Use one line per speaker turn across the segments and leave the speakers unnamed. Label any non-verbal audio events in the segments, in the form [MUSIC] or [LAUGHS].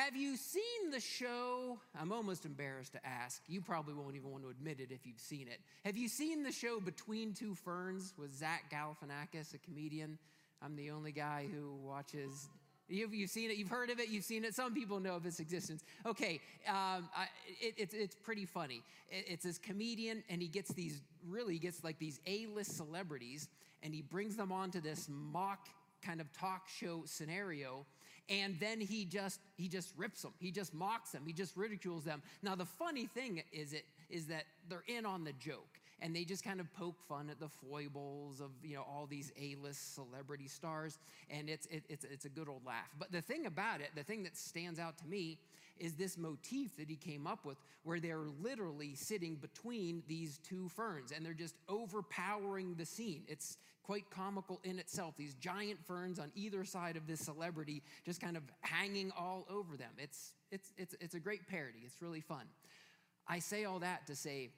Have you seen the show? I'm almost embarrassed to ask. You probably won't even want to admit it if you've seen it. Have you seen the show Between Two Ferns with Zach Galifianakis, a comedian? I'm the only guy who watches. You've, you've seen it, you've heard of it, you've seen it. Some people know of its existence. Okay, um, I, it, it's, it's pretty funny. It, it's this comedian, and he gets these really gets like these A list celebrities, and he brings them onto this mock kind of talk show scenario and then he just he just rips them he just mocks them he just ridicules them. Now the funny thing is it is that they're in on the joke and they just kind of poke fun at the foibles of you know all these a-list celebrity stars and it's it, it's it's a good old laugh. But the thing about it the thing that stands out to me is this motif that he came up with where they're literally sitting between these two ferns and they're just overpowering the scene. It's quite comical in itself. These giant ferns on either side of this celebrity just kind of hanging all over them. It's, it's, it's, it's a great parody, it's really fun. I say all that to say,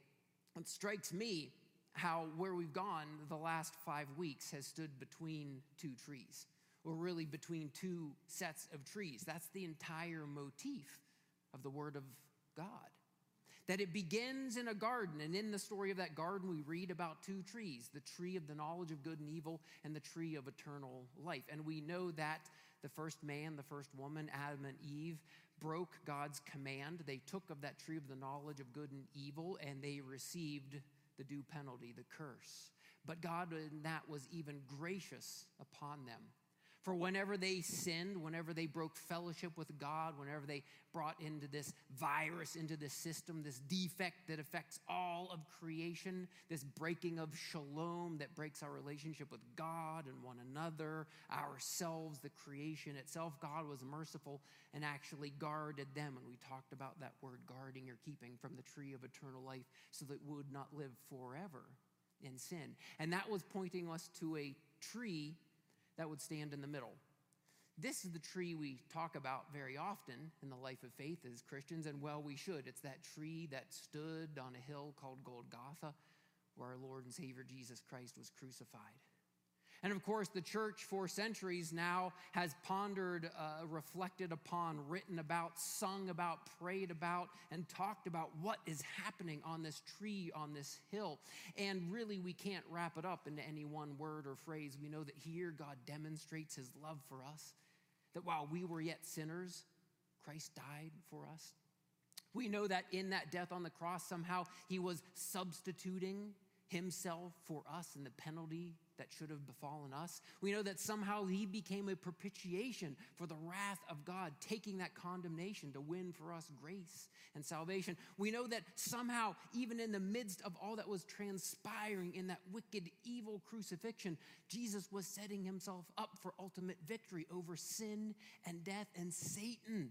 it strikes me how where we've gone the last five weeks has stood between two trees or really between two sets of trees. That's the entire motif of the Word of God. That it begins in a garden, and in the story of that garden, we read about two trees the tree of the knowledge of good and evil, and the tree of eternal life. And we know that the first man, the first woman, Adam and Eve, broke God's command. They took of that tree of the knowledge of good and evil, and they received the due penalty, the curse. But God in that was even gracious upon them for whenever they sinned, whenever they broke fellowship with God, whenever they brought into this virus, into this system, this defect that affects all of creation, this breaking of shalom that breaks our relationship with God and one another, ourselves, the creation itself, God was merciful and actually guarded them. And we talked about that word guarding or keeping from the tree of eternal life so that we would not live forever in sin. And that was pointing us to a tree that would stand in the middle. This is the tree we talk about very often in the life of faith as Christians, and well, we should. It's that tree that stood on a hill called Golgotha, where our Lord and Savior Jesus Christ was crucified. And of course, the church for centuries now has pondered, uh, reflected upon, written about, sung about, prayed about, and talked about what is happening on this tree, on this hill. And really, we can't wrap it up into any one word or phrase. We know that here God demonstrates his love for us, that while we were yet sinners, Christ died for us. We know that in that death on the cross, somehow he was substituting himself for us and the penalty that should have befallen us. We know that somehow he became a propitiation for the wrath of God, taking that condemnation to win for us grace and salvation. We know that somehow, even in the midst of all that was transpiring in that wicked, evil crucifixion, Jesus was setting himself up for ultimate victory over sin and death and Satan.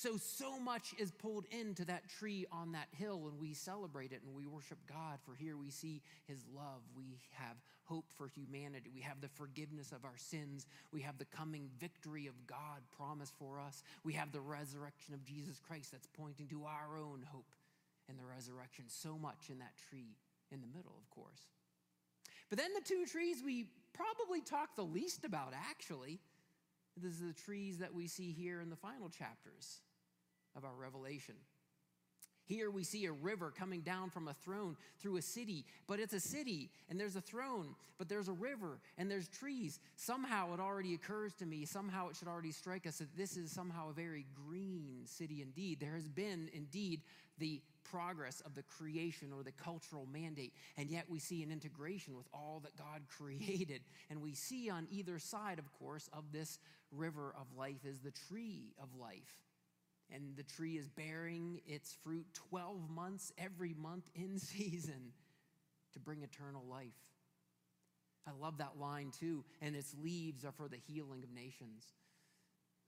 So, so much is pulled into that tree on that hill, and we celebrate it and we worship God. For here we see His love. We have hope for humanity. We have the forgiveness of our sins. We have the coming victory of God promised for us. We have the resurrection of Jesus Christ that's pointing to our own hope in the resurrection. So much in that tree in the middle, of course. But then the two trees we probably talk the least about, actually. This is the trees that we see here in the final chapters of our revelation. Here we see a river coming down from a throne through a city, but it's a city and there's a throne, but there's a river and there's trees. Somehow it already occurs to me, somehow it should already strike us that this is somehow a very green city indeed. There has been indeed the progress of the creation or the cultural mandate, and yet we see an integration with all that God [LAUGHS] created. And we see on either side, of course, of this river of life is the tree of life and the tree is bearing its fruit 12 months every month in [LAUGHS] season to bring eternal life. I love that line too. And its leaves are for the healing of nations.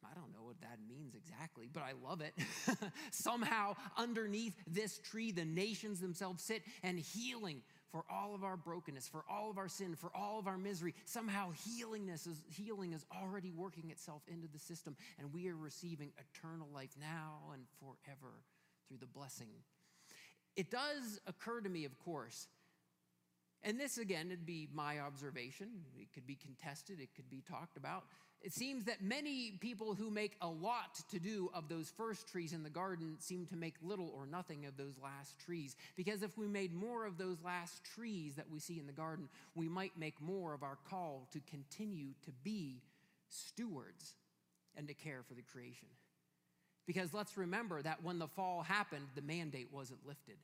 I don't know what that means exactly, but I love it. [LAUGHS] Somehow, underneath this tree, the nations themselves sit, and healing for all of our brokenness, for all of our sin, for all of our misery. Somehow, healingness is, healing is already working itself into the system, and we are receiving eternal life now and forever through the blessing. It does occur to me, of course, And this, again, would be my observation. It could be contested, it could be talked about. It seems that many people who make a lot to do of those first trees in the garden seem to make little or nothing of those last trees. Because if we made more of those last trees that we see in the garden, we might make more of our call to continue to be stewards and to care for the creation. Because let's remember that when the fall happened, the mandate wasn't lifted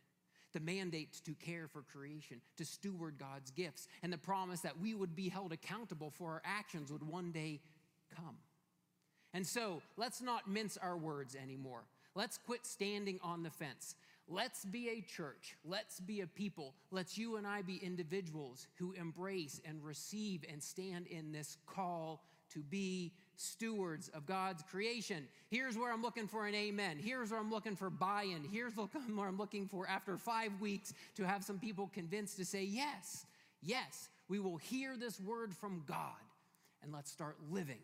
the mandate to care for creation, to steward God's gifts, and the promise that we would be held accountable for our actions would one day come. And so let's not mince our words anymore. Let's quit standing on the fence. Let's be a church. Let's be a people. Let's you and I be individuals who embrace and receive and stand in this call to be stewards of God's creation. Here's where I'm looking for an amen. Here's where I'm looking for buy in. Here's [LAUGHS] where I'm looking for, after five weeks, to have some people convinced to say, yes, yes, we will hear this word from God and let's start living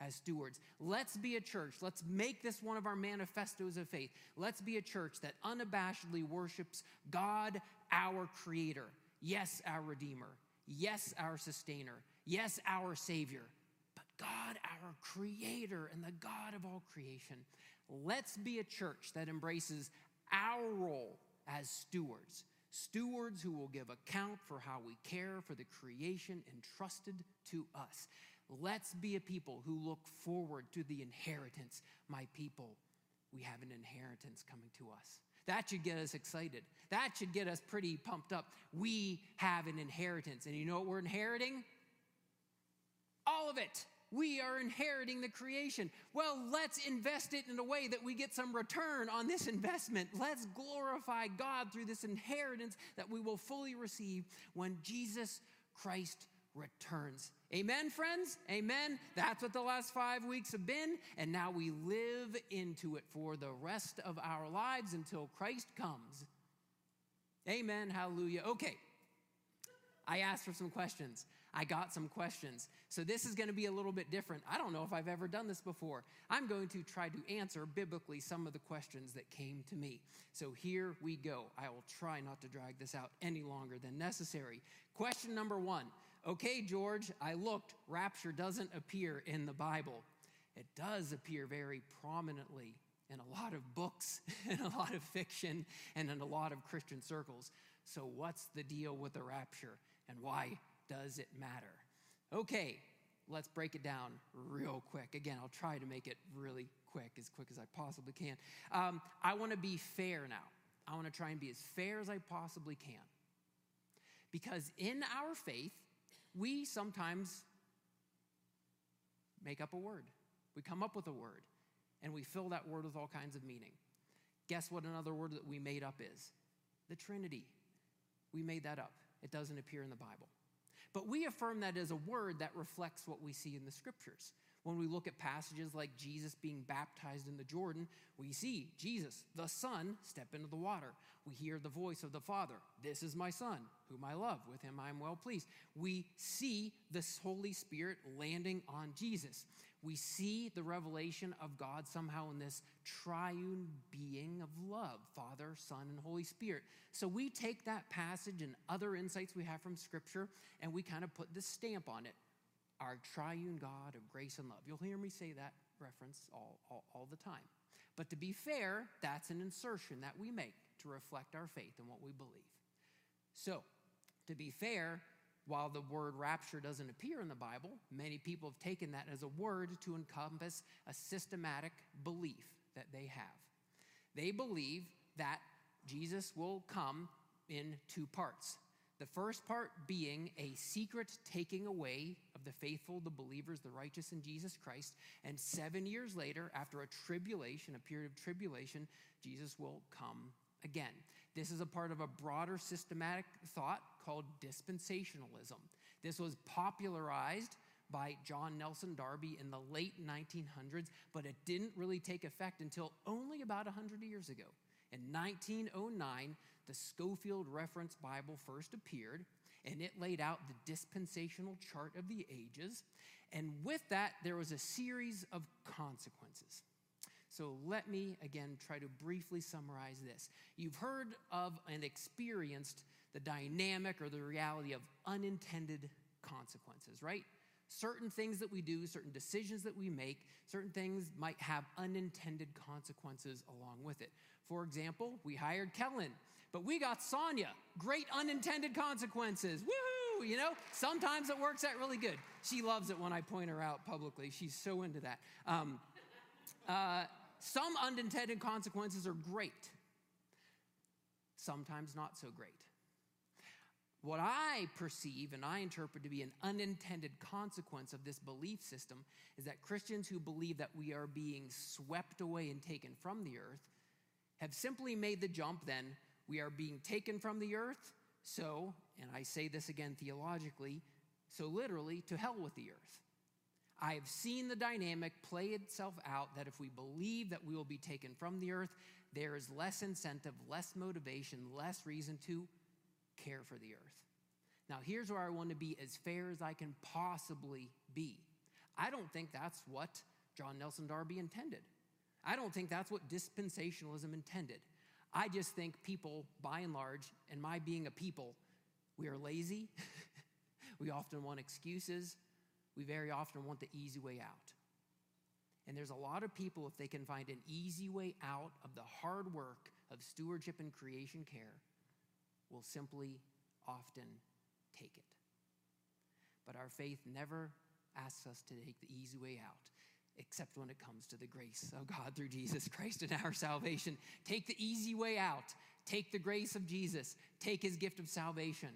as stewards. Let's be a church. Let's make this one of our manifestos of faith. Let's be a church that unabashedly worships God, our creator. Yes, our redeemer. Yes, our sustainer. Yes, our savior. God, our creator and the God of all creation. Let's be a church that embraces our role as stewards. Stewards who will give account for how we care for the creation entrusted to us. Let's be a people who look forward to the inheritance. My people, we have an inheritance coming to us. That should get us excited. That should get us pretty pumped up. We have an inheritance. And you know what we're inheriting? All of it. We are inheriting the creation. Well, let's invest it in a way that we get some return on this investment. Let's glorify God through this inheritance that we will fully receive when Jesus Christ returns. Amen, friends? Amen. That's what the last five weeks have been. And now we live into it for the rest of our lives until Christ comes. Amen. Hallelujah. Okay. I asked for some questions. I got some questions. So this is going to be a little bit different. I don't know if I've ever done this before. I'm going to try to answer biblically some of the questions that came to me. So here we go. I will try not to drag this out any longer than necessary. Question number one okay, George, I looked. Rapture doesn't appear in the Bible. It does appear very prominently in a lot of books, [LAUGHS] in a lot of fiction, and in a lot of Christian circles. So, what's the deal with the rapture, and why does it matter? Okay, let's break it down real quick. Again, I'll try to make it really quick, as quick as I possibly can. Um, I want to be fair now. I want to try and be as fair as I possibly can. Because in our faith, we sometimes make up a word. We come up with a word and we fill that word with all kinds of meaning. Guess what another word that we made up is? The Trinity. We made that up. It doesn't appear in the Bible. But we affirm that as a word that reflects what we see in the scriptures. When we look at passages like Jesus being baptized in the Jordan, we see Jesus, the Son, step into the water. We hear the voice of the Father This is my Son, whom I love. With him I am well pleased. We see the Holy Spirit landing on Jesus. We see the revelation of God somehow in this triune being of love Father, Son, and Holy Spirit. So we take that passage and other insights we have from Scripture and we kind of put this stamp on it our triune God of grace and love. You'll hear me say that reference all, all, all, the time. But to be fair, that's an insertion that we make to reflect our faith and what we believe. So, to be fair, while the word rapture doesn't appear in the Bible, many people have taken that as a word to encompass a systematic belief that they have. They believe that Jesus will come in two parts the first part being a secret taking away of the faithful, the believers, the righteous in Jesus Christ. And seven years later, after a tribulation, a period of tribulation, Jesus will come again. This is a part of a broader systematic thought called dispensationalism. This was popularized by John Nelson Darby in the late 1900s, but it didn't really take effect until only about 100 years ago. In 1909, the Scofield Reference Bible first appeared, and it laid out the dispensational chart of the ages. And with that, there was a series of consequences. So let me again try to briefly summarize this. You've heard of and experienced the dynamic or the reality of unintended consequences, right? Certain things that we do, certain decisions that we make, certain things might have unintended consequences along with it. For example, we hired Kellen, but we got Sonia. Great unintended consequences. Woohoo! You know, sometimes it works out really good. She loves it when I point her out publicly. She's so into that. Um, uh, some unintended consequences are great, sometimes not so great. What I perceive and I interpret to be an unintended consequence of this belief system is that Christians who believe that we are being swept away and taken from the earth have simply made the jump then we are being taken from the earth, so, and I say this again theologically, so literally, to hell with the earth. I have seen the dynamic play itself out that if we believe that we will be taken from the earth, there is less incentive, less motivation, less reason to care for the earth. Now, here's where I want to be as fair as I can possibly be. I don't think that's what John Nelson Darby intended. I don't think that's what dispensationalism intended. I just think people, by and large, and my being a people, we are lazy. [LAUGHS] we often want excuses. We very often want the easy way out. And there's a lot of people, if they can find an easy way out of the hard work of stewardship and creation care, will simply often take it. But our faith never asks us to take the easy way out, except when it comes to the grace of God through Jesus Christ and our salvation. Take the easy way out. Take the grace of Jesus. Take his gift of salvation.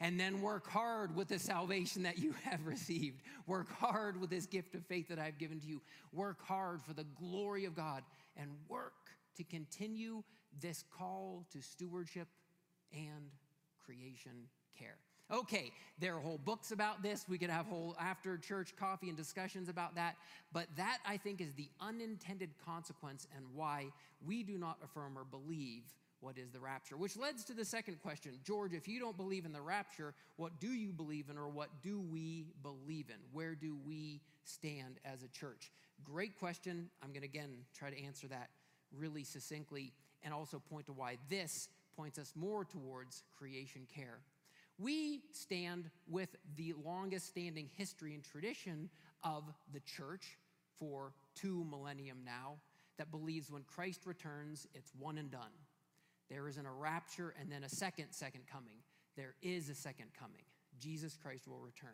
And then work hard with the salvation that you [LAUGHS] have received. Work hard with this gift of faith that I've given to you. Work hard for the glory of God and work to continue this call to stewardship and creation care. Okay, there are whole books about this. We could have whole after church coffee and discussions about that. But that, I think, is the unintended consequence and why we do not affirm or believe what is the rapture. Which leads to the second question George, if you don't believe in the rapture, what do you believe in or what do we believe in? Where do we stand as a church? Great question. I'm going to again try to answer that really succinctly and also point to why this points us more towards creation care. We stand with the longest standing history and tradition of the church for two millennium now that believes when Christ returns, it's one and done. There isn't a rapture and then a second, second coming. There is a second coming. Jesus Christ will return.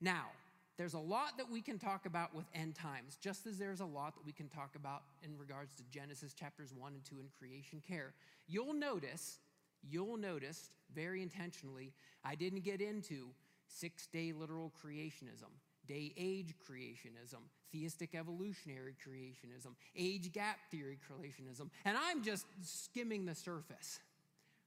Now, there's a lot that we can talk about with end times, just as there's a lot that we can talk about in regards to Genesis chapters 1 and 2 in creation care. You'll notice, you'll notice very intentionally, I didn't get into six day literal creationism, day age creationism, theistic evolutionary creationism, age gap theory creationism, and I'm just skimming the surface.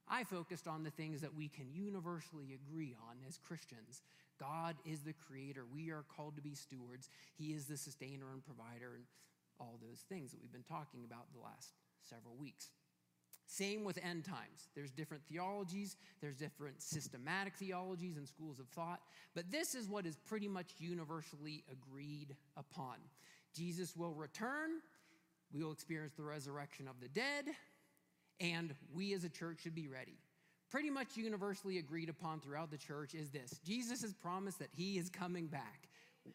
I focused on the things that we can universally agree on as Christians God is the creator. We are called to be stewards. He is the sustainer and provider, and all those things that we've been talking about the last several weeks. Same with end times. There's different theologies, there's different systematic theologies and schools of thought, but this is what is pretty much universally agreed upon. Jesus will return, we will experience the resurrection of the dead, and we as a church should be ready pretty much universally agreed upon throughout the church is this Jesus has promised that he is coming back.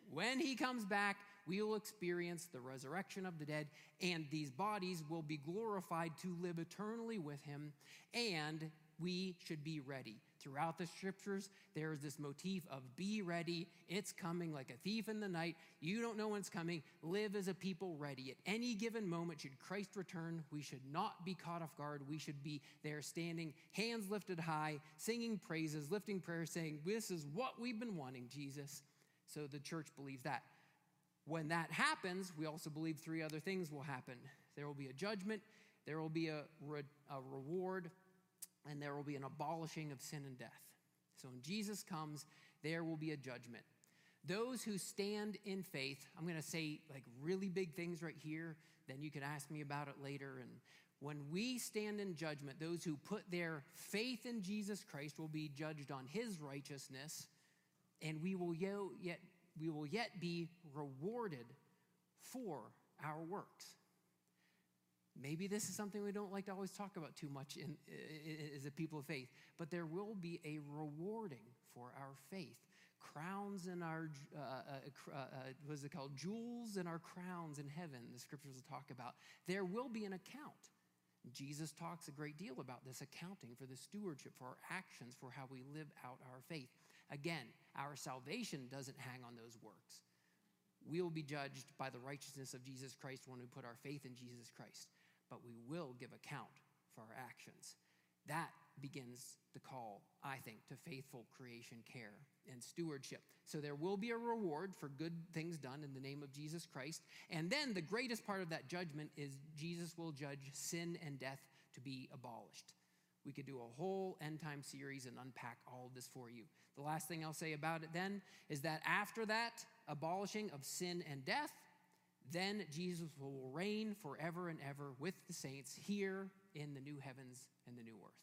When he comes back, we will experience the resurrection of the dead, and these bodies will be glorified to live eternally with him, and we should be ready. Throughout the scriptures, there is this motif of be ready. It's coming like a thief in the night. You don't know when it's coming. Live as a people ready. At any given moment, should Christ return, we should not be caught off guard. We should be there standing, hands lifted high, singing praises, lifting prayers, saying, This is what we've been wanting, Jesus. So the church believes that. When that happens, we also believe three other things will happen there will be a judgment, there will be a, re- a reward, and there will be an abolishing of sin and death. So when Jesus comes, there will be a judgment. Those who stand in faith, I'm going to say like really big things right here, then you can ask me about it later. And when we stand in judgment, those who put their faith in Jesus Christ will be judged on his righteousness, and we will yet, we will yet be rewarded for our works. Maybe this is something we don't like to always talk about too much in, as a people of faith, but there will be a rewarding for our faith. Crowns in our, uh, uh, uh, uh what is it called? Jewels in our crowns in heaven, the scriptures will talk about. There will be an account. Jesus talks a great deal about this accounting for the stewardship, for our actions, for how we live out our faith. Again, our salvation doesn't hang on those works. We will be judged by the righteousness of Jesus Christ when we put our faith in Jesus Christ, but we will give account for our actions. That begins the call, I think, to faithful creation care and stewardship. So there will be a reward for good things done in the name of Jesus Christ. And then the greatest part of that judgment is Jesus will judge sin and death to be abolished. We could do a whole end time series and unpack all of this for you. The last thing I'll say about it then is that after that abolishing of sin and death, then Jesus will reign forever and ever with the saints here in the new heavens and the new earth.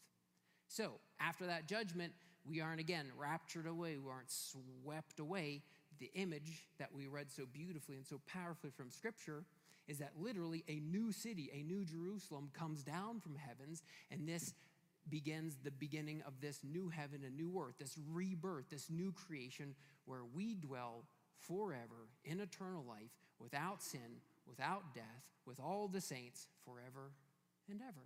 So, after that judgment, we aren't again raptured away, we aren't swept away. The image that we read so beautifully and so powerfully from Scripture is that literally a new city, a new Jerusalem comes down from heavens, and this begins the beginning of this new heaven and new earth, this rebirth, this new creation where we dwell forever in eternal life without sin, without death, with all the saints forever and ever.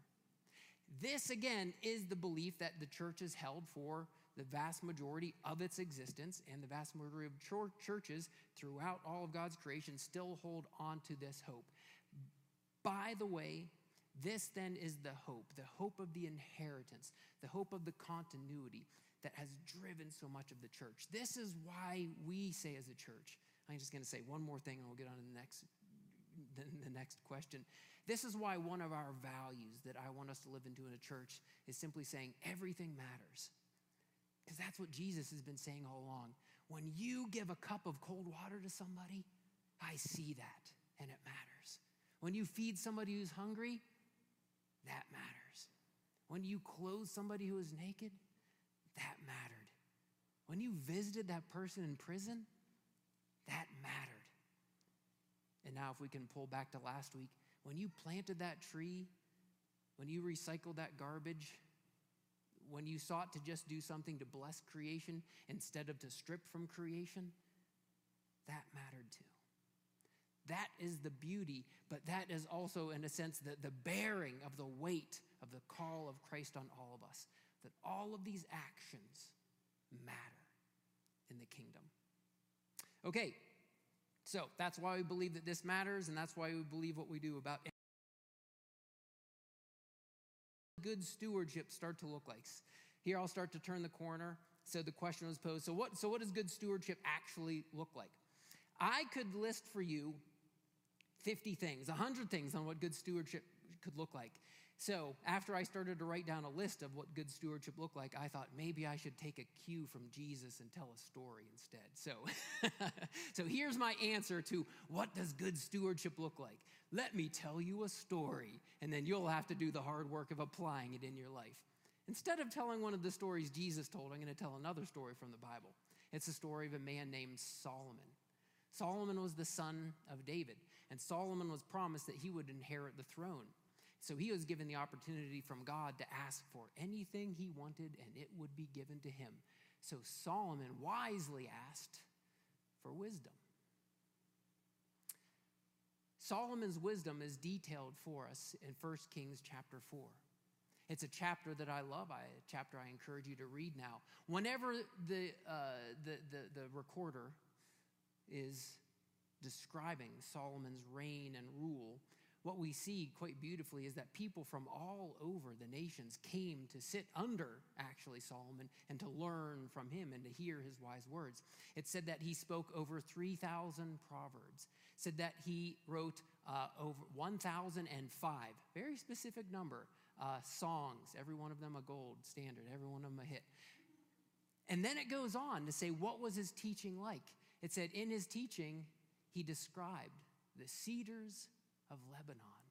This, again, is the belief that the church has held for the vast majority of its existence, and the vast majority of churches throughout all of God's creation still hold on to this hope. By the way, this then is the hope, the hope of the inheritance, the hope of the continuity that has driven so much of the church. This is why we say as a church, I'm just going to say one more thing and we'll get on to the next, [LAUGHS] the, the next question. This is why one of our values that I want us to live into in a church is simply saying everything matters. Because that's what Jesus has been saying all along. When you give a cup of cold water to somebody, I see that and it matters. When you feed somebody who's hungry, that matters. When you clothe somebody who is naked, that mattered. When you visited that person in prison, that mattered. And now, if we can pull back to last week, when you planted that tree, when you recycled that garbage, when you sought to just do something to bless creation instead of to strip from creation, that mattered too. That is the beauty, but that is also, in a sense, the, the bearing of the weight of the call of Christ on all of us. That all of these actions matter in the kingdom. Okay, so that's why we believe that this matters, and that's why we believe what we do about good stewardship start to look like. Here I'll start to turn the corner. So the question was posed so what, so what does good stewardship actually look like? I could list for you 50 things, 100 things on what good stewardship could look like. So, after I started to write down a list of what good stewardship looked like, I thought maybe I should take a cue from Jesus and tell a story instead. So, [LAUGHS] so here's my answer to what does good stewardship look like? Let me tell you a story, and then you'll have to do the hard work of applying it in your life. Instead of telling one of the stories Jesus told, I'm going to tell another story from the Bible. It's the story of a man named Solomon. Solomon was the son of David, and Solomon was promised that he would inherit the throne. So he was given the opportunity from God to ask for anything he wanted, and it would be given to him. So Solomon wisely asked for wisdom. Solomon's wisdom is detailed for us in 1 Kings chapter 4. It's a chapter that I love, I, a chapter I encourage you to read now. Whenever the, uh, the, the, the recorder is describing Solomon's reign and rule, what we see quite beautifully is that people from all over the nations came to sit under actually Solomon and to learn from him and to hear his wise words. It said that he spoke over 3,000 proverbs, said that he wrote uh, over 1,005, very specific number, uh, songs, every one of them a gold standard, every one of them a hit. And then it goes on to say, what was his teaching like? It said, in his teaching, he described the cedars of Lebanon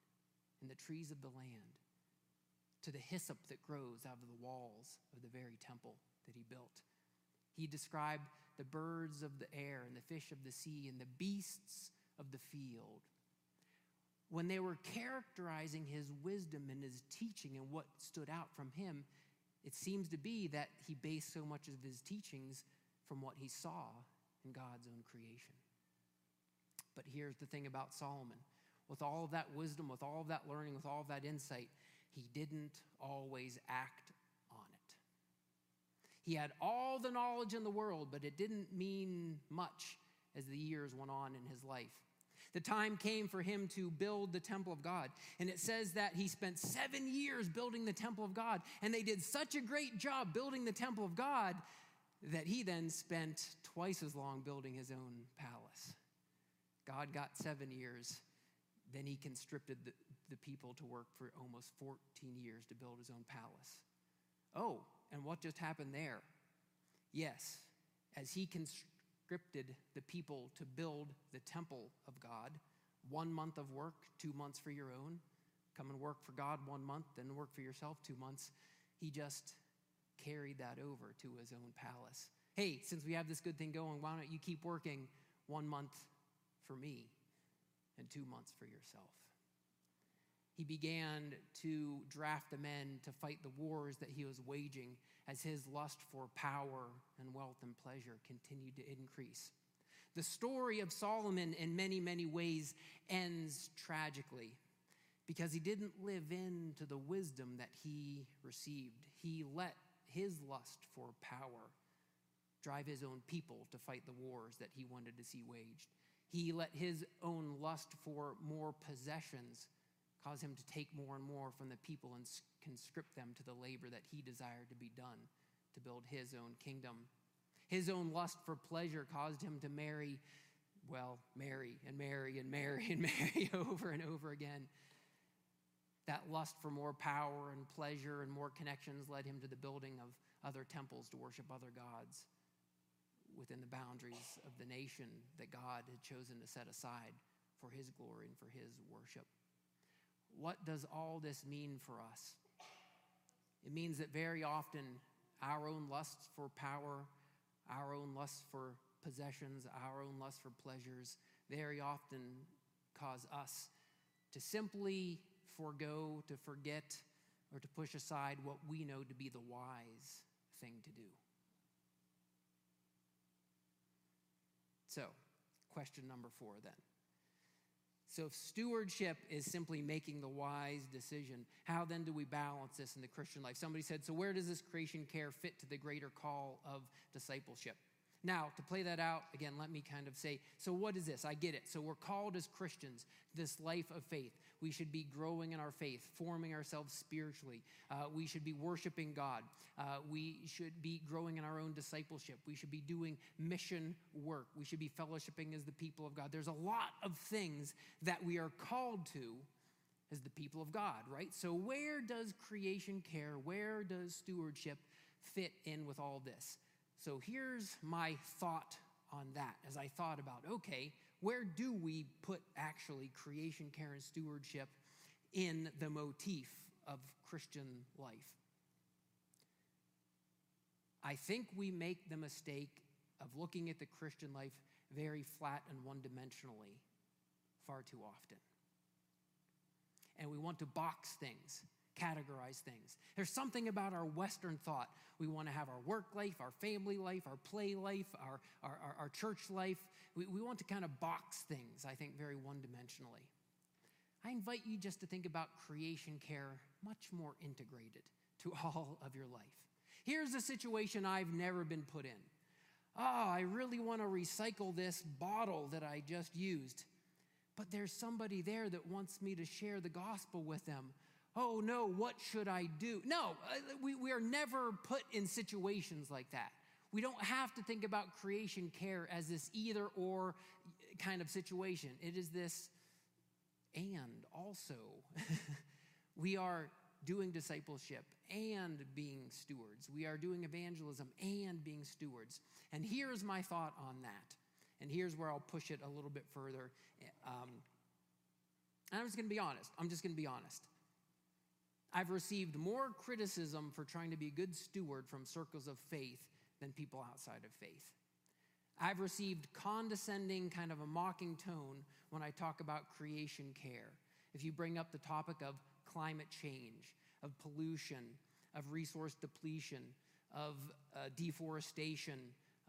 and the trees of the land, to the hyssop that grows out of the walls of the very temple that he built. He described the birds of the air and the fish of the sea and the beasts of the field. when they were characterizing his wisdom and his teaching and what stood out from him, it seems to be that he based so much of his teachings from what he saw in God's own creation. But here's the thing about Solomon with all of that wisdom, with all of that learning, with all of that insight, he didn't always act on it. He had all the knowledge in the world, but it didn't mean much as the years went on in his life. The time came for him to build the temple of God. And it says that he spent seven years building the temple of God. And they did such a great job building the temple of God that he then spent twice as long building his own palace. God got seven years. Then he conscripted the, the people to work for almost 14 years to build his own palace. Oh, and what just happened there? Yes, as he conscripted the people to build the temple of God, one month of work, two months for your own. Come and work for God one month, then work for yourself two months. He just carried that over to his own palace. Hey, since we have this good thing going, why don't you keep working one month for me and two months for yourself? He began to draft the men to fight the wars that he was waging as his lust for power and wealth and pleasure continued to increase. The story of Solomon, in many, many ways, ends tragically because he didn't live into the wisdom that he received. He let his lust for power drive his own people to fight the wars that he wanted to see waged. He let his own lust for more possessions cause him to take more and more from the people and conscript them to the labor that he desired to be done to build his own kingdom. His own lust for pleasure caused him to marry, well, marry and marry and marry and [LAUGHS] marry over and over again. That lust for more power and pleasure and more connections led him to the building of other temples to worship other gods within the boundaries of the nation that God had chosen to set aside for his glory and for his worship. What does all this mean for us? It means that very often our own lusts for power, our own lusts for possessions, our own lust for pleasures, very often cause us to simply forego, to forget, or to push aside what we know to be the wise thing to do. So, question number four then. So, if stewardship is simply making the wise decision, how then do we balance this in the Christian life? Somebody said, So, where does this creation care fit to the greater call of discipleship? Now, to play that out, again, let me kind of say so, what is this? I get it. So, we're called as Christians, this life of faith. We should be growing in our faith, forming ourselves spiritually. Uh, we should be worshiping God. Uh, we should be growing in our own discipleship. We should be doing mission work. We should be fellowshipping as the people of God. There's a lot of things that we are called to as the people of God, right? So, where does creation care, where does stewardship fit in with all this? So here's my thought on that as I thought about okay, where do we put actually creation, care, and stewardship in the motif of Christian life? I think we make the mistake of looking at the Christian life very flat and one dimensionally far too often. And we want to box things categorize things. There's something about our Western thought. We want to have our work life, our family life, our play life, our, our, our, our church life. We, we want to kind of box things, I think, very one dimensionally. I invite you just to think about creation care much more integrated to [LAUGHS] all of your life. Here's a situation I've never been put in. Oh, I really want to recycle this bottle that I just used. But there's somebody there that wants me to share the gospel with them oh no, what should I do? No, uh, we, we are never put in situations like that. We don't have to think about creation care as this either or kind of situation. It is this and also. [LAUGHS] we are doing discipleship and being stewards. We are doing evangelism and being stewards. And here's my thought on that. And here's where I'll push it a little bit further. Um, I'm just going to be honest. I'm just going to be honest. I've received more criticism for trying to be a good steward from circles of faith than people outside of faith. I've received condescending, kind of a mocking tone when I talk about creation care. if you bring up the topic of climate change, of pollution, of resource depletion, of uh, deforestation,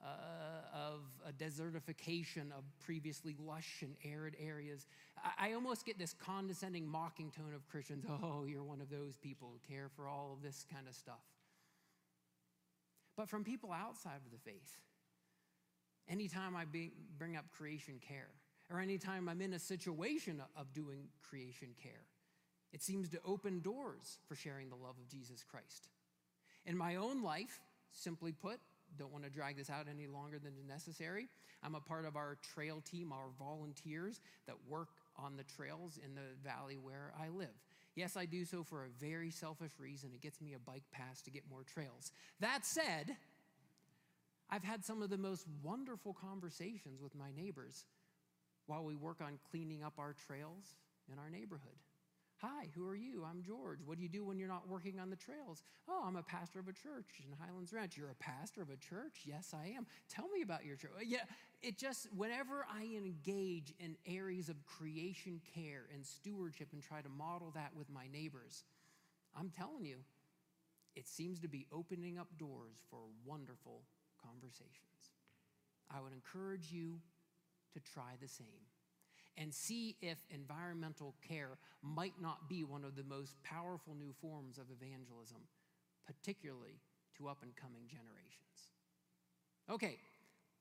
uh, of a desertification of previously lush and arid areas. I, I, almost get this condescending, mocking tone of Christians oh, you're one of those people who care for all of this kind of stuff. But from people outside of the faith, anytime I bring up creation care, or anytime I'm in a situation of doing creation care, it seems to open doors for sharing the love of Jesus Christ. In my own life, simply put, don't want to drag this out any longer than necessary. I'm a part of our trail team, our volunteers that work on the trails in the valley where I live. Yes, I do so for a very selfish reason. It gets me a bike pass to get more trails. That said, I've had some of the most wonderful conversations with my neighbors while we work on cleaning up our trails in our neighborhood. Hi, who are you? I'm George. What do you do when you're not working on the trails? Oh, I'm a pastor of a church in Highlands Ranch. You're a pastor of a church? Yes, I am. Tell me about your church. Yeah, it just, whenever I engage in areas of creation care and stewardship and try to model that with my neighbors, I'm telling you, it seems to be opening up doors for wonderful conversations. I would encourage you to try the same and see if environmental care might not be one of the most powerful new forms of evangelism, particularly to up and coming generations. Okay,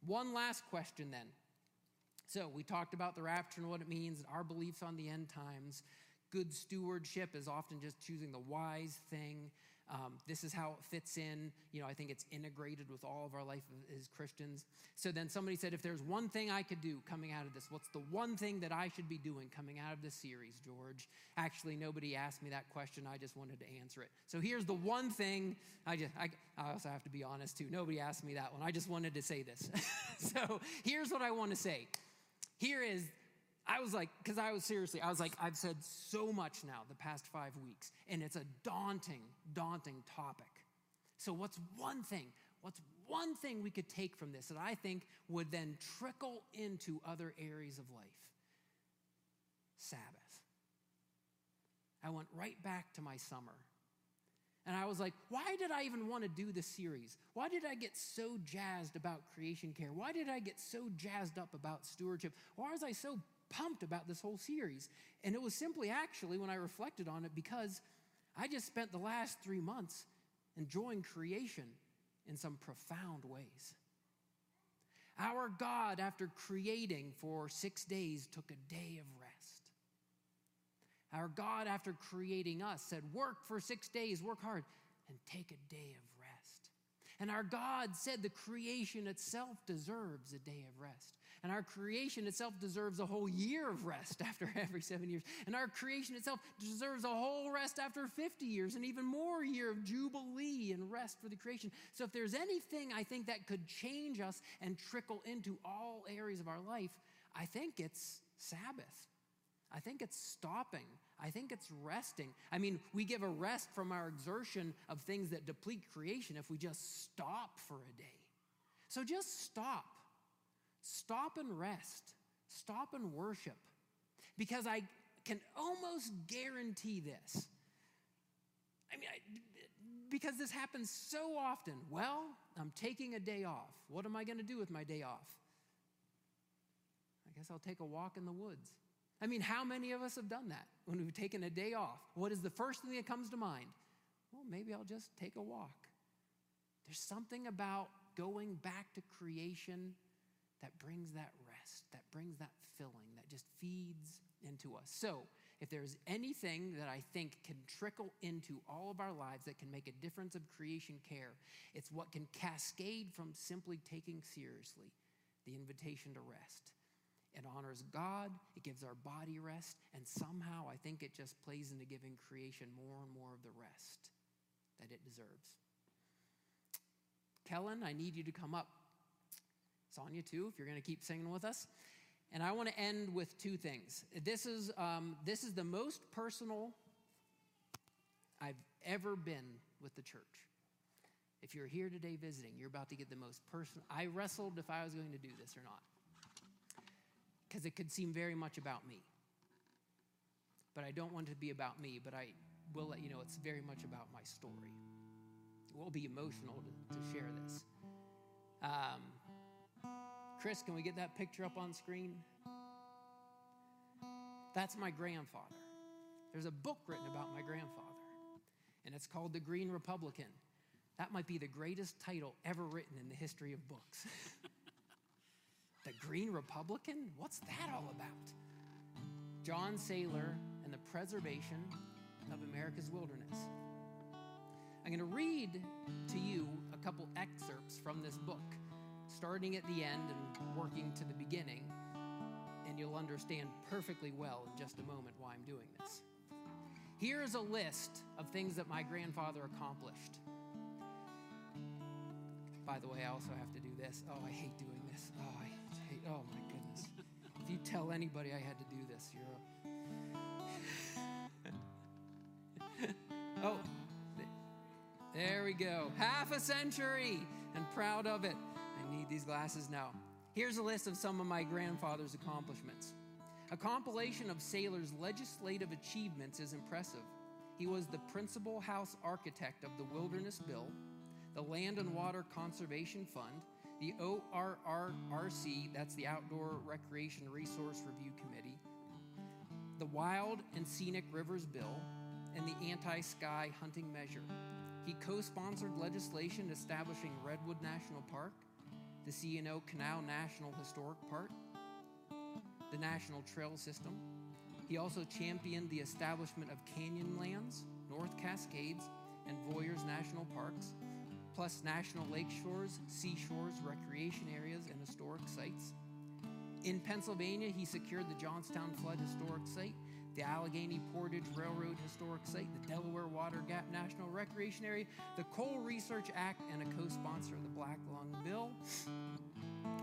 one last question then. So, we talked about the rapture and what it means, our beliefs on the end times. Good stewardship is often just choosing the wise thing. Um, this is how it fits in. You know, I think it's integrated with all of our life as Christians. So then somebody said, if there's one thing I could do coming out of this, what's the one thing that I should be doing coming out of this series, George? Actually, nobody asked me that question. I just wanted to answer it. So here's the one thing I just, I, I also have to be honest too. Nobody asked me that one. I just wanted to say this. [LAUGHS] so here's what I want to say. Here is I was like, because I was seriously, I was like, I've said so much now the past five weeks, and it's a daunting, daunting topic. So, what's one thing? What's one thing we could take from this that I think would then trickle into other areas of life? Sabbath. I went right back to my summer. And I was like, why did I even want to do this series? Why did I get so jazzed about creation care? Why did I get so jazzed up about stewardship? Why was I so pumped about this whole series. And it was simply actually when I reflected on it because I just spent the last three months enjoying creation in some profound ways. Our God, after creating for six days, took a day of rest. Our God, after creating us, said, Work for six days, work hard, and take a day of rest. And our God said the creation itself deserves a day of rest. And our creation itself deserves a whole year of rest [LAUGHS] after every seven years. And our creation itself deserves a whole rest after 50 years, and even more year of jubilee and rest for the creation. So, if there's anything I think that could change us and trickle into all areas of our life, I think it's Sabbath. I think it's stopping. I think it's resting. I mean, we give a rest from our exertion of things that deplete creation if we just stop for a day. So just stop. Stop and rest. Stop and worship. Because I can almost guarantee this. I mean, I, because this happens so often. Well, I'm taking a day off. What am I going to do with my day off? I guess I'll take a walk in the woods. I mean, how many of us have done that when we've taken a day off? What is the first thing that comes to mind? Well, maybe I'll just take a walk. There's something about going back to creation that brings that rest, that brings that filling, that just feeds into us. So, if there's anything that I think can trickle into all of our lives that can make a difference of creation care, it's what can cascade from simply taking seriously the invitation to rest. It honors God, it gives our body rest, and somehow I think it just plays into giving creation more and more of the rest that it deserves. Kellen, I need you to come up. Sonia, too, if you're going to keep singing with us. And I want to end with two things. This is, um, this is the most personal I've ever been with the church. If you're here today visiting, you're about to get the most personal. I wrestled if I was going to do this or not, because it could seem very much about me. but I don't want it to be about me, but I will let you know it's very much about my story. It will be emotional to, to share this. Um, Chris, can we get that picture up on screen? That's my grandfather. There's a book written about my grandfather, and it's called The Green Republican. That might be the greatest title ever written in the history of books. [LAUGHS] the Green Republican? What's that all about? John Saylor and the preservation of America's wilderness. I'm going to read to you a couple excerpts from this book, starting at the end and working to the beginning, and you'll understand perfectly well in just a moment why I'm doing this. Here is a list of things that my grandfather accomplished. By the way, I also have to do this. Oh, I hate doing this. Oh, I hate, oh my goodness. If you tell anybody I had to do this, you're [LAUGHS] oh, there we go. Half a century and proud of it. Need these glasses now. Here's a list of some of my grandfather's accomplishments. A compilation of Saylor's legislative achievements is impressive. He was the principal house architect of the Wilderness Bill, the Land and Water Conservation Fund, the ORRRC, that's the Outdoor Recreation Resource Review Committee, the Wild and Scenic Rivers Bill, and the Anti Sky Hunting Measure. He co sponsored legislation establishing Redwood National Park, the C&O Canal National Historic Park, the National Trail System. He also championed the establishment of Canyonlands, North Cascades, and Voyageurs National Parks, plus national lake shores, seashores, recreation areas, and historic sites. In Pennsylvania, he secured the Johnstown Flood Historic Site, the Allegheny Portage Railroad Historic Site, the Delaware Water Gap National Recreation Area, the Coal Research Act, and a co sponsor of the Black Lung Bill.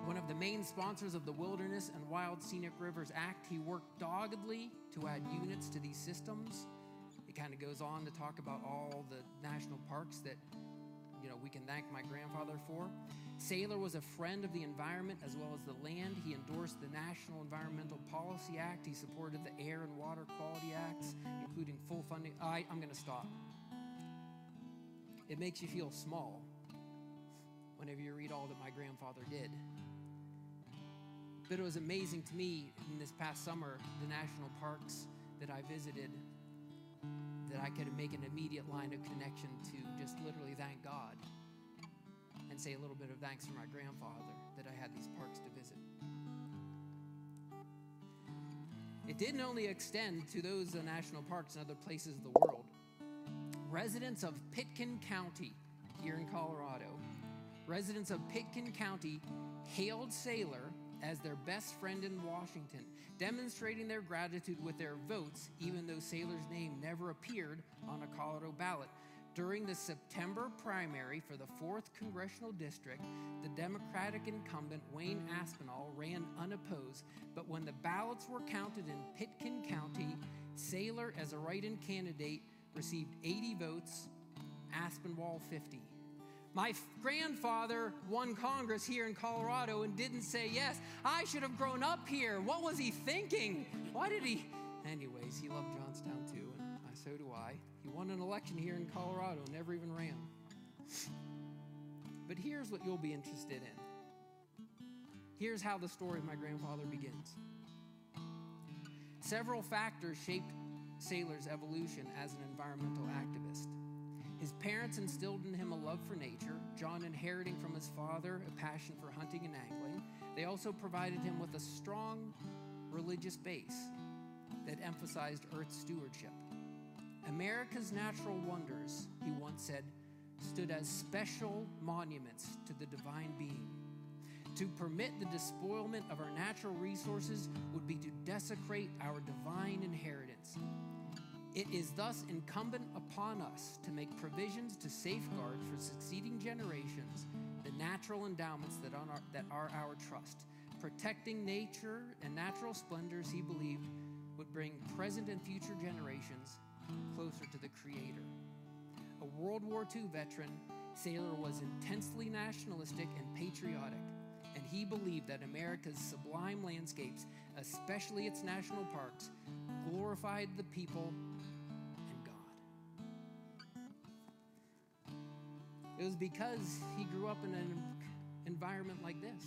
One of the main sponsors of the Wilderness and Wild Scenic Rivers Act, he worked doggedly to add units to these systems. It kind of goes on to talk about all the national parks that we can thank my grandfather for. Saylor was a friend of the environment as well as the land. He endorsed the National Environmental Policy Act. He supported the Air and Water Quality Acts, including full funding. I, I'm going to stop. It makes you feel small whenever you read all that my grandfather did. But it was amazing to me in this past summer, the national parks that I visited, that I could make an immediate line of connection to just literally thank God and say a little bit of thanks for my grandfather that I had these parks to visit. It didn't only extend to those national parks and other places of the world. Residents of Pitkin County here in Colorado, residents of Pitkin County hailed Saylor as their best friend in Washington, demonstrating their gratitude with their votes, even though Saylor's name never appeared on a Colorado ballot. During the September primary for the 4th Congressional District, the Democratic incumbent Wayne Aspinall ran unopposed, but when the ballots were counted in Pitkin County, Saylor, as a write in candidate, received 80 votes, Aspinall 50. My grandfather won Congress here in Colorado and didn't say yes. I should have grown up here. What was he thinking? Why did he? Anyways, he loved Johnstown too, and so do I. He won an election here in Colorado, never even ran. But here's what you'll be interested in. Here's how the story of my grandfather begins. Several factors shaped Saylor's evolution as an environmental activist. His parents instilled in him a love for nature, John inheriting from his father a passion for hunting and angling. They also provided him with a strong religious base that emphasized earth stewardship. America's natural wonders, he once said, stood as special monuments to the divine being. To permit the despoilment of our natural resources would be to desecrate our divine inheritance. It is thus incumbent upon us to make provisions to safeguard for succeeding generations the natural endowments that are, that are our trust. Protecting nature and natural splendors, he believed, would bring present and future generations closer to the Creator. A World War II veteran, Saylor was intensely nationalistic and patriotic, and he believed that America's sublime landscapes, especially its national parks, glorified the people It was because he grew up in an environment like this.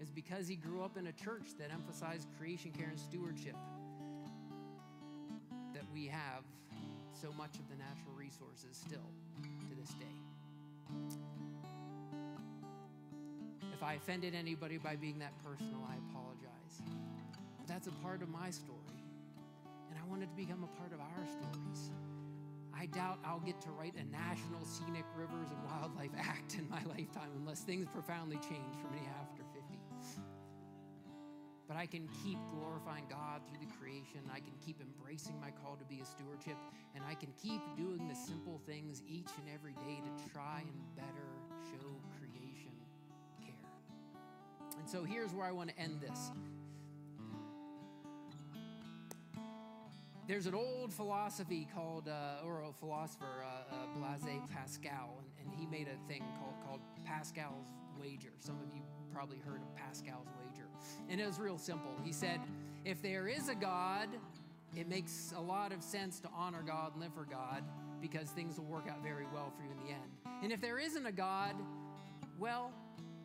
It's because he grew up in a church that emphasized creation care and stewardship that we have so much of the natural resources still to this day. If I offended anybody by being that personal, I apologize. But that's a part of my story. And I want it to become a part of our stories. I doubt I'll get to write a national scenic rivers and wildlife [LAUGHS] act in my lifetime unless things profoundly change for me after 50. But I can keep glorifying God through the creation. I can keep embracing my call to be a stewardship. And I can keep doing the simple things each and every day to try and better show creation care. and so here's where I want to end this. There's an old philosophy called, uh, or a philosopher, uh, uh, Blaise Pascal, and, and, he made a thing called, called Pascal's wager. Some of you probably heard of Pascal's wager. And it was real simple. He said, if there is a God, it makes a lot of sense to honor God and live for God because things will work out very well for you in the end. And if there isn't a God, well,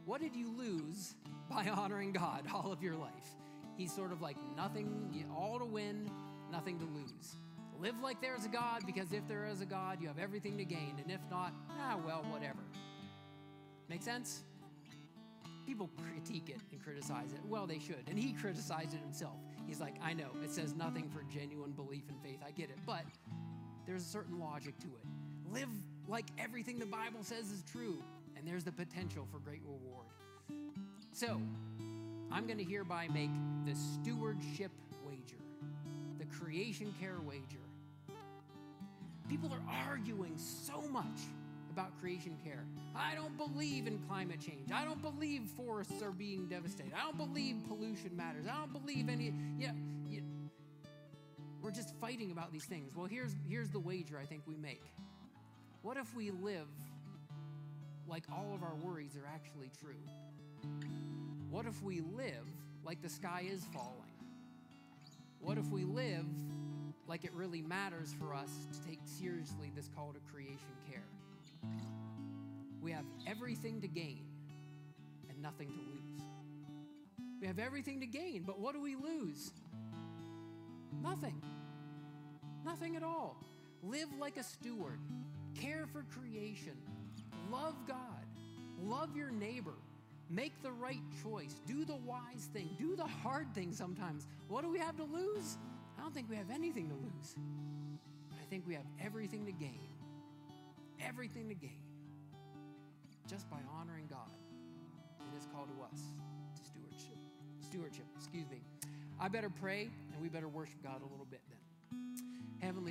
what did you lose by [LAUGHS] honoring God all of your life. He's sort of like nothing, all to win, nothing to lose. Live like there's a God because if there is a God, you have everything to gain. And if not, ah, well, whatever. Make sense? People critique it and criticize it. Well, they should. And he criticized it himself. He's like, I know, it says nothing for genuine belief and faith. I get it. But there's a certain logic to it. Live like everything the Bible says is true, and there's the potential for great reward. So, I'm going to hereby make the stewardship the creation care wager. People are arguing so much about creation care. I don't believe in climate change. I don't believe forests are being devastated. I don't believe pollution matters. I don't believe any. Yeah, yeah. We're just fighting about these things. Well, here's here's the wager I think we make. What if we live like all of our worries are actually true? What if we live like the sky is falling? What if we live like it really matters for us to take seriously this call to creation care? We have everything to gain and nothing to lose. We have everything to gain, but what do we lose? Nothing. Nothing at all. Live like a steward, care for creation, love God, love your neighbor, Make the right choice. Do the wise thing. Do the hard thing sometimes. What do we have to lose? I don't think we have anything to lose. I think we have everything to gain. Everything to gain just by honoring God and his call to us to stewardship. Stewardship, excuse me. I better pray and we better worship God a little bit then. Heavenly